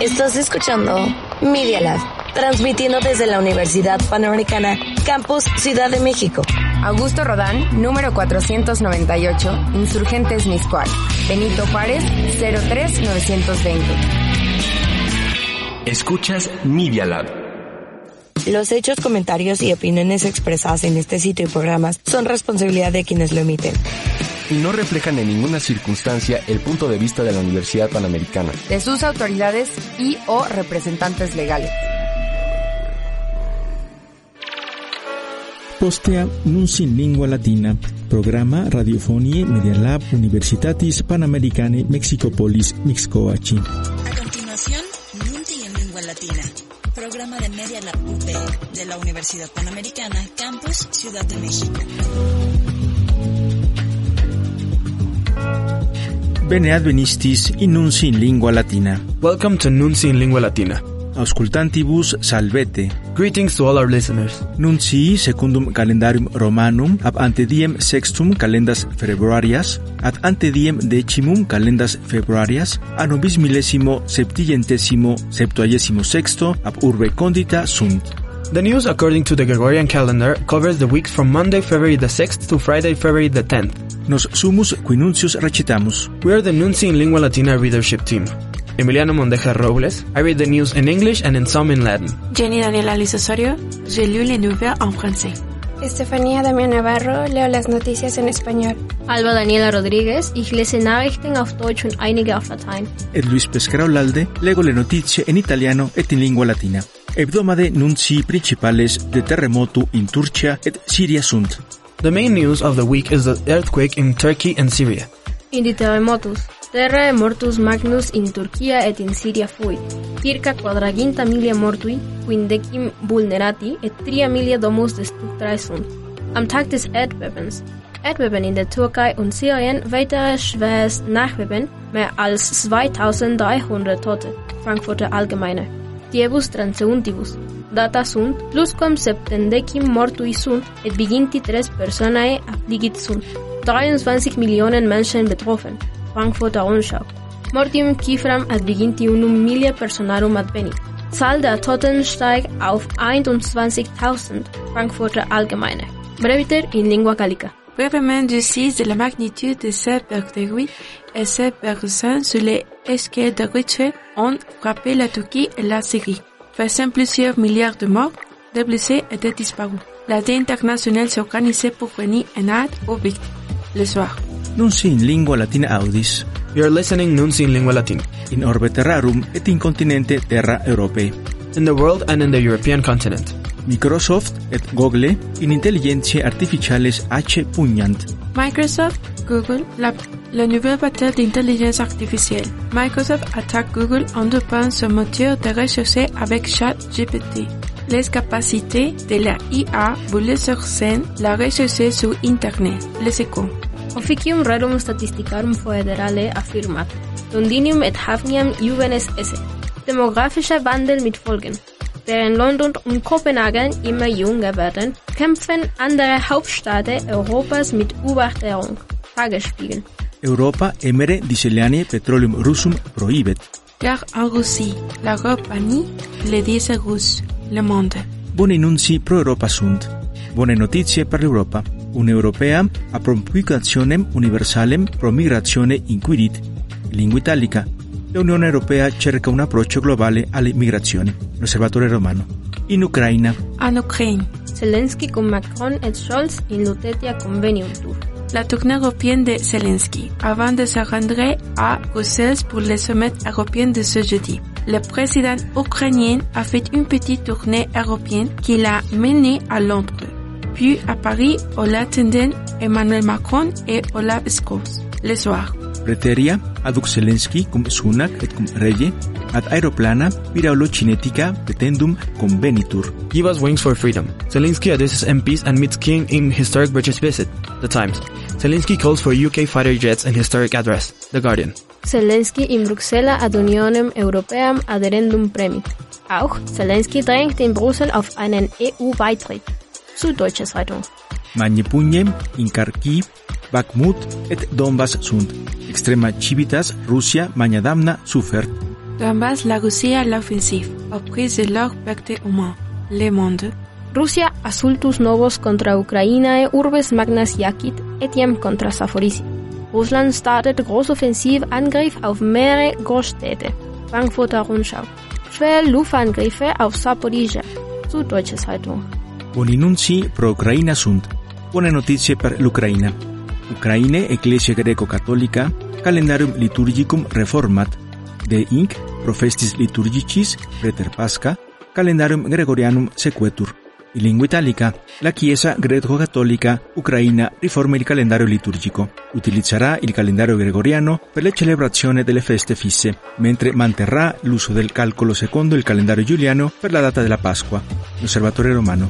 Estás escuchando Media Lab, transmitiendo desde la Universidad Panamericana, Campus Ciudad de México. Augusto Rodán, número 498, Insurgentes Miscual. Benito Juárez, 03920. Escuchas Media Lab. Los hechos, comentarios y opiniones expresadas en este sitio y programas son responsabilidad de quienes lo emiten. Y no reflejan en ninguna circunstancia el punto de vista de la Universidad Panamericana. De sus autoridades y o representantes legales. Postea Nunci in Lingua Latina, programa Radiofonie Media Lab Universitatis Panamericane Mexicopolis Mixcoachi. A continuación, Nunci en Lingua Latina, programa de Media Lab UP de la Universidad Panamericana, Campus Ciudad de México. Bene advenistis in Nunci in Lingua Latina. Welcome to Nunci in Lingua Latina. Auscultantibus salvete. Greetings to all our listeners. Nuncii secundum calendarium Romanum ab ante diem sextum calendas februarias ad ante diem decimum calendas februarias anno bis millesimo septillentesimo septuagesimo sexto ab urbe condita sunt. The news according to the Gregorian calendar covers the weeks from Monday, February the 6th to Friday, February the 10th. Nos sumus quinuncius recitamus. We are the Nunci in Lingua Latina readership team. Emiliano Mondeja Robles. I read the news in English and in some in Latin. Jenny Daniela Lisosorio. Je lu les nouvelles en français. Estefanía Damián Navarro, leo las noticias en español. Alba Daniela Rodriguez, ich lese Nachrichten auf Deutsch und einige auf Latein. Ed Luis Pescarolalde, lego le notizie in italiano et in lingua latina. Hebdomade nunci principales de terremoto in Turcia et Siria sunt. The main news of the week is the earthquake in Turkey and Syria. In die terremotus. Terra mortus magnus in Turquia et in Syria fuit. Circa quadraginta milia mortui, quindecim vulnerati et tria milia domus destructae sunt. Am Tag des Erdbebens. Erdbeben in der Türkei und Syrien weitere schweres Nachbeben, mehr als 2300 Tote. Frankfurter Allgemeine. Diebus transeuntibus. Data sunt, plusquam septendecim mortui sunt, et viginti tres personae affligit sunt. 23 Millionen Menschen betroffen. Frankfurter Rundschau. Mortium cifram ad viginti unum milia personarum advenit. Zahl der Toten steigt auf 21.000. Frankfurter Allgemeine. Breviter in lingua gallica. Brevemente du 6 de la magnitude de 7,8 et 7,5 sur les escales de Richter ont frappé la Turquie et la Syrie, faisant plusieurs milliards de morts, de blessés et de disparus. La Dé internationale s'est organisée pour venir en aide aux victimes. Le soir. Nunci in lingua latina audis. You are listening Nunci in Lingua Latina. In orbe terrarum et in continente terra europei. In the world and in the European continent. Microsoft et Google in intelligentiae artificiales H pugnant. Microsoft, Google, la, la nouvelle bataille d'intelligence artificielle. Microsoft attaque Google en dopant son moteur de recherche avec ChatGPT. Les capacités de la IA voulaient sur scène la recherche sur Internet. Les échos. Officium rerum statisticarum foederale affirmat. Londinium et Hafniam juvenes esse. Demografischer Wandel mit Folgen. Während London und Kopenhagen immer jünger werden, kämpfen andere Hauptstädte Europas mit Überwachung. Tagesspiegel. Europa emere diseliane petroleum russum prohibet. Car en Russie, l'Europe bannie les diesel russes. Le Monde. Bone nunci pro Europa sunt. Bone notizie per l'Europa. Un'europea a promulgationem universalem pro migratione inquirit. Lingua italica. L'Unione Europea cerca un approccio globale alle migrazioni. L'Osservatore Romano. In Ucraina. En Ukraine. Zelensky con Macron et Scholz in Lutetia Convenium Tour. La tournée européenne de Zelensky, avant de se rendre à Bruxelles pour le sommet européen de ce jeudi. Le président ukrainien a fait une petite tournée européenne qui l'a mené à Londres, puis à Paris où l'attendaient Emmanuel Macron et Olaf Scholz le soir. Preteria, aduk Zelensky cum sunac et cum rege, ad aeroplana piraulo cinetica petendum convenitur. Give us wings for freedom. Zelensky addresses MPs and meets King in historic British visit. The Times. Zelensky calls for UK fighter jets in historic address. The Guardian. Zelensky in Bruxelles ad Unionem Europäam adherendum premit. Auch Zelensky drängt in Brüssel auf einen EU-Beitritt. Süddeutsche Zeitung. Magne in Kharkiv, Bakhmut et Donbass sunt. Extrema civitas Russia magnadamna sufert. Donbass la Russia l'offensive, prise de leur pacte humain. Le Monde. Rusia assultus novos contra Ukrainae urbes magnas Yakit etiam contra Saforisi. Russland startet Großoffensivangriff auf mehrere Großstädte. Frankfurter Rundschau. Schwere Luftangriffe auf Saporizhia. Süddeutsche Zeitung. Buoni pro Ucraina sunt. Buone notizie per l'Ucraina. Ucraine Ecclesia Greco-Cattolica Calendarium liturgicum reformat. De inc profestis liturgicis preter Pasca Calendarium Gregorianum sequetur. In lingua italica, la Chiesa greco-cattolica ucraina riforma il calendario liturgico. Utilizzerà il calendario gregoriano per le celebrazioni delle feste fisse, mentre manterrà l'uso del calcolo secondo il calendario giuliano per la data della Pasqua. L'Osservatore Romano.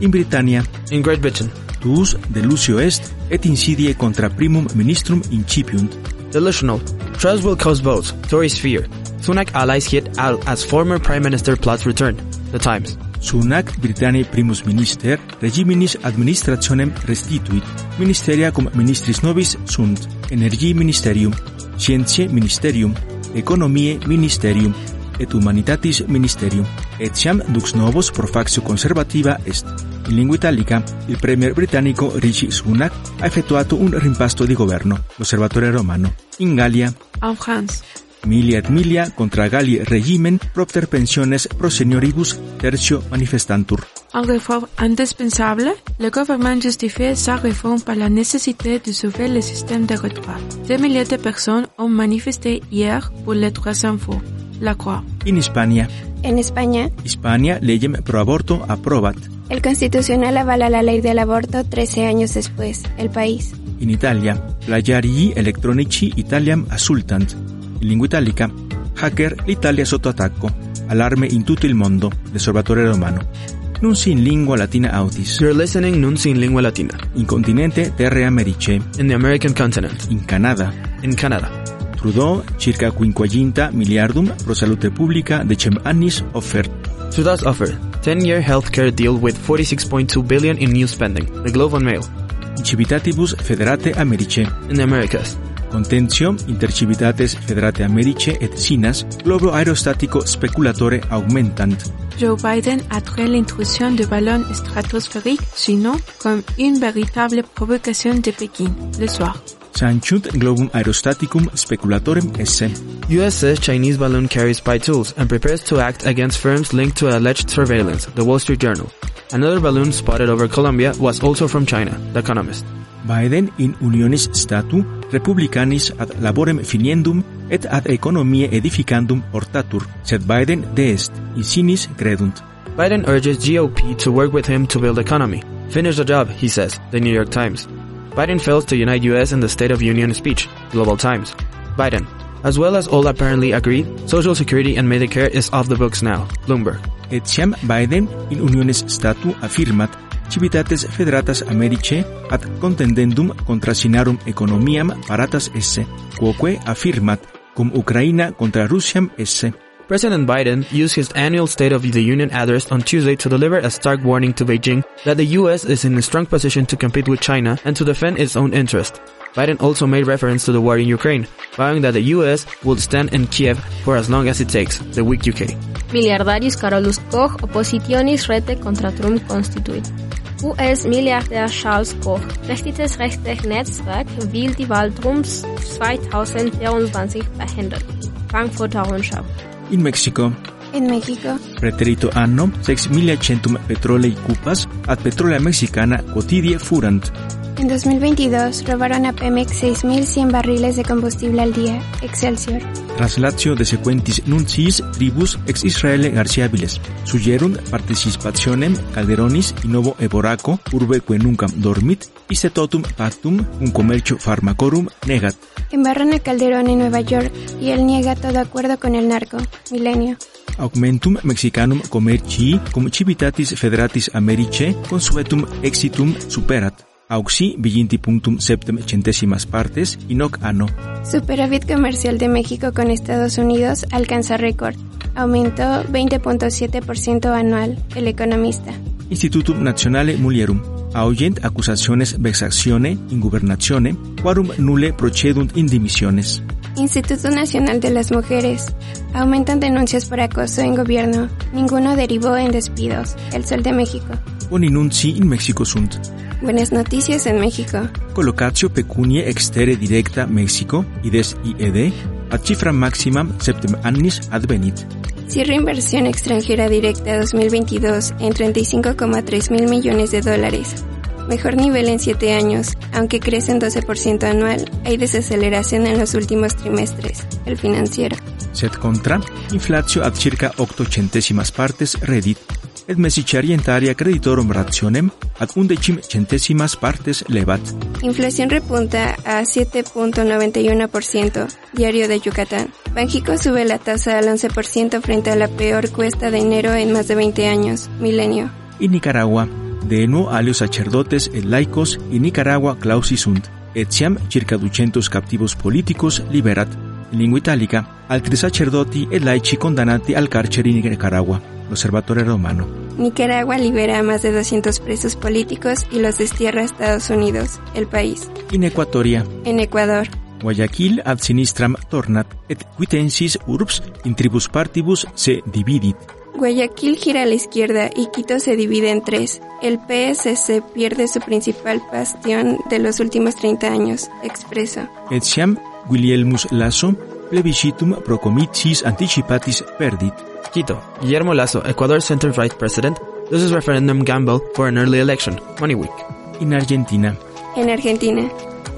In Britannia. In Great Britain. Tuus de Lucio est et insidie contra primum ministrum incipiunt. Delusional. Trials will cause votes. Tories fear. Sunak allies hit out as former Prime Minister plots return. The Times. Sunak Britanniae primus minister regiminis administrationem restituit. Ministeria cum ministris nobis sunt Energii Ministerium, Scientiae Ministerium, Economiae Ministerium, et Humanitatis Ministerium. Etiam dux novos pro factio conservativa est. In lingua italica, il premier britannico Rishi Sunak ha effettuato un rimpasto di governo, l'osservatore romano. In Gallia, en France, Milia et milia contra Galli regimen propter pensiones pro senioribus tertio manifestantur. En réforme indispensable, le gouvernement justifie sa réforme par la nécessité de sauver le système de retraite. Des milliers de personnes ont manifesté hier pour les trois infos. La Croix. In Hispania, En España, Hispania legem pro aborto aprobat. el Constitucional avala la ley del aborto 13 años después. El país. In Italia, plagiarii electronici Italiam assultant. In lingua italica, hacker l'Italia sotto attacco. Allarme in tutto il mondo, l'osservatore romano. Nunci in lingua latina autis. You're listening Nunci in Lingua Latina. In continente terre americe. In the American continent. In Canada. In Canada. Trudeau circa quinquaginta miliardum pro salute publica decem annis offert. Trudeau's offer. 10-year healthcare deal with 46.2 billion in new spending. The Globe and Mail. In civitatibus federate americe. In the Americas. Contentio inter civitates federate americe et sinas globo aerostatico speculatore augmentant. Joe Biden après l'intrusion de ballons stratosphériques, sinon comme une véritable provocation de Pékin, le soir. Sanchut globum aerostaticum speculatorem esse. U.S. says Chinese balloon carries spy tools and prepares to act against firms linked to alleged surveillance, The Wall Street Journal. Another balloon spotted over Colombia was also from China, The Economist. Biden in unionis statu republicanis ad laborem finiendum et ad economiae edificandum hortatur, sed Biden deest, in sinis credunt. Biden urges GOP to work with him to build economy. Finish the job, he says, The New York Times. Biden fails to unite U.S. in the State of Union speech, Global Times. Biden. As well as all apparently agreed, Social Security and Medicare is off the books now, Bloomberg. Etiam Biden in unionis statu affirmat civitates federatas Americe ad contendendum contra sinarum economiam paratas esse, quoque affirmat cum Ucraina contra Russiam esse. President Biden used his annual State of the Union address on Tuesday to deliver a stark warning to Beijing that the U.S. is in a strong position to compete with China and to defend its own interest. Biden also made reference to the war in Ukraine, vowing that the U.S. will stand in Kiev for as long as it takes, the weak UK. Miliardarius Carolus Koch oppositionis rete contra Trump constituit. US-Milliardär Charles Koch, rechtech Netzwerk, will die Wahl Trumps 2024 verhindern. Frankfurter Rundschau. In Mexico, En México, preterito anno 6 centum petrolei cupas ad petrolea mexicana quotidie furant. En 2022 robaron a Pemex 6.100 barriles de combustible al día. Excelsior. Traslatio de sequentis nuncis tribus ex Israele Garciabiles. Sugerunt participationem Calderonis y novo Eboraco urbe quenuncam dormit y setotum pactum un comercio farmacorum negat. Embarran a Calderón en Nueva York y él niega todo acuerdo con el narco. Milenio. Augmentum Mexicanum commercii cum civitatis federatis Americe consuetum exitum superat. Auxi viginti punctum septem centésimas partes inoc anno. Superávit comercial de México con Estados Unidos alcanza récord. Aumentó 20.7% anual. El economista. Institutum Nationale Mulierum. Augent accusationes vexatione ingubernatione, quarum nulle procedunt indimisiones. Instituto Nacional de las Mujeres. Aumentan denuncias por acoso en gobierno. Ninguno derivó en despidos. El Sol de México. Boninunci in Mexico sunt. Buenas noticias en México. Collocatio pecunie extere directa Mexico, ides IED, ad cifra maximam septem annis advenit. Cierre inversión extranjera directa 2022 en 35,3 mil millones de dólares. Mejor nivel en 7 años, aunque crece en 12% anual, hay desaceleración en los últimos trimestres. El financiero. Sed contra, inflatio ad circa octo centesimas partes redit, et mesicarientaria creditorum rationem ad undecim centesimas partes levat. Inflación repunta a 7.91%, diario de Yucatán. Banjico sube la tasa al 11% frente a la peor cuesta de enero en más de 20 años, milenio. Y Nicaragua, de nuo alios sacerdotes et laicos in Nicaragua clausi sunt, et siam circa 200 captivos politicos liberat. In lingua italica, altri sacerdoti e laici condannati al carcere in Nicaragua. L'Osservatore Romano. Nicaragua libera a más de 200 presos políticos y los destierra a Estados Unidos, el país. In Equatoria, En Ecuador, Guayaquil ad sinistram tornat, et quitensis urbs in tribus partibus se dividit. Guayaquil gira a la izquierda y Quito se divide en tres. El PSC pierde su principal bastión de los últimos 30 años. Expreso. Et siam Guilielmus Lasso plebiscitum procomitis anticipatis perdit. Quito. Guillermo Lasso, Ecuador Center Vice President, loses referendum gamble for an early election. Money Week. In Argentina, En Argentina,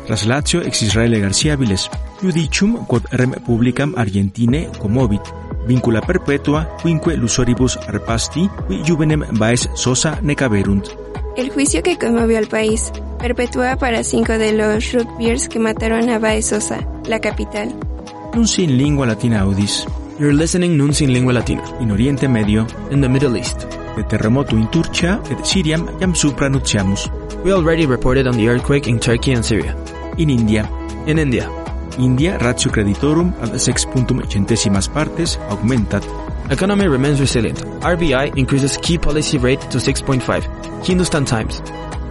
Traslatio ex Israele García Viles, judicium quod rem publicam Argentine commovit, vincula perpetua quinque lusoribus arpasti, qui juvenem baes sosa necaverunt. el juicio que conmovió al país perpetúa para cinco de los rugbyers que mataron a Bae Sosa, la capital. Nunci in lingua latina audis, You're listening Nunci in Lingua Latina. in Oriente Medio, In the Middle East. The terremoto in Turcia et Siriam jam supra nutiamus. We already reported on the earthquake in Turkey and Syria. In India, In India, India ratio creditorum ad sex puntum centesimas partes augmentat. economy remains resilient. RBI increases key policy rate to 6.5. Hindustan Times.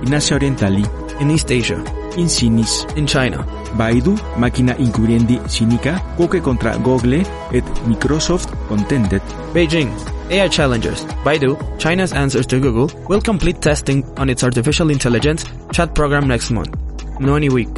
In Asia Orientali, In East Asia. In Sinis, In China. Baidu, máquina incurriendi cinica, quoque contra Google et Microsoft contendet. Beijing. AI challengers. Baidu, China's answers to Google, will complete testing on its artificial intelligence chat program next month. Noni Week.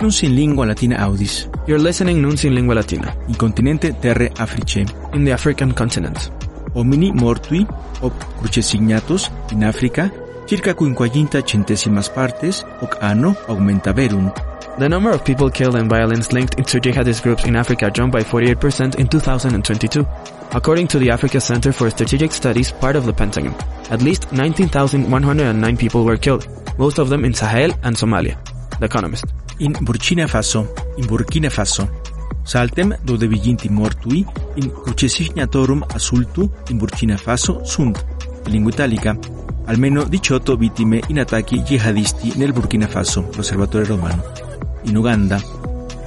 Nunc in lingua latina audis, You're listening Nunci in Lingua Latina. in continente terre Africe, In the African continent. homini mortui, ob crucesignatus, in Africa, circa quinquaginta centesimas partes, hoc anno augmentaverunt. The number of people killed in violence linked to jihadist groups in Africa jumped by 48% in 2022, according to the Africa Center for Strategic Studies, part of the Pentagon. At least 19,109 people were killed, most of them in Sahel and Somalia. The Economist. In Burkina Faso, in Burkina Faso, saltem dode viginti mortui in crucesignatorum assultu in Burkina Faso sunt, in lingua italica, almeno 18 vittime in attacchi jihadisti nel Burkina Faso, l'osservatore romano. In Uganda,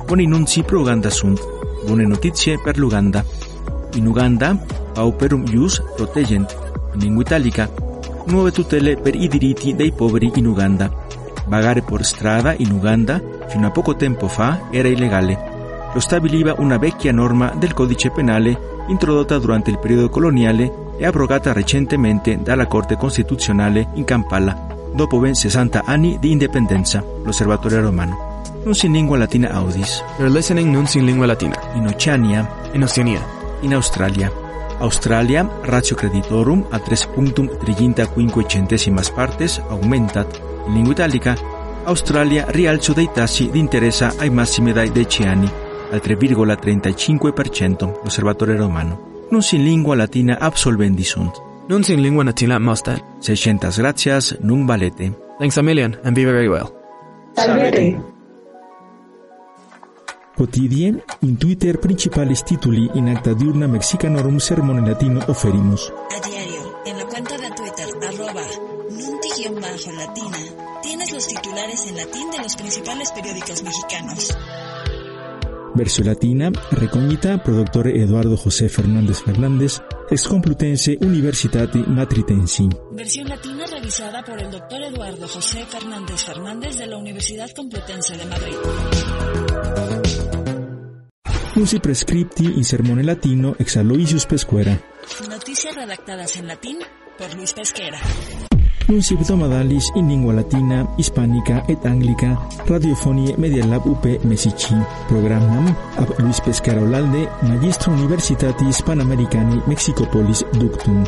buoni nunzi pro Uganda sunt, buone notizie per l'Uganda. In Uganda, pauperum ius protegent, in lingua italica, nuove tutele per i diritti dei poveri in Uganda. Vagare por strada in Uganda fino a poco tempo fa era illegale. Lo stabiliva una vecchia norma del codice penale introdotta durante il periodo coloniale e abrogata recentemente dalla Corte Costituzionale in Kampala, dopo ben 60 anni di indipendenza, l'osservatore romano. Non in lingua latina audis, You're listening in Lingua Latina. in Oceania, In Oceania. in Australia. Australia, ratio creditorum a 3.35 centesimas partes aumentat. In lingua italica, Australia rialzo dei tassi di interesse ai massimi dai 10 anni, al 3,35%, l'osservatore romano. Non sin lingua latina absolvendi sunt. Nun sin lingua latina mostat. 600 gracias, nun valete. Thanks a million, and be very well. Salvete. Quotidien, in Twitter principales tituli in acta diurna mexicanorum sermone latino oferimos. A diario, en la cuenta de Twitter, arroba nunti-latina, tienes los titulares en latín de los principales periódicos mexicanos. Versión latina, recognita, productor Eduardo José Fernández Fernández, ex Complutense Universitati Matritensi. Versión latina revisada por el doctor Eduardo José Fernández Fernández de la Universidad Complutense de Madrid. Usi prescripti in sermone latino ex Aloysius Pescuera. Noticias redactadas en latín por Luis Pesquera. Nuncip domadalis in lingua latina, hispánica et anglica, radiofonie Media Lab UP Mesici. Programam ab Luis Pescara Olalde, Magistro Universitatis Panamericani Mexicopolis Ductum.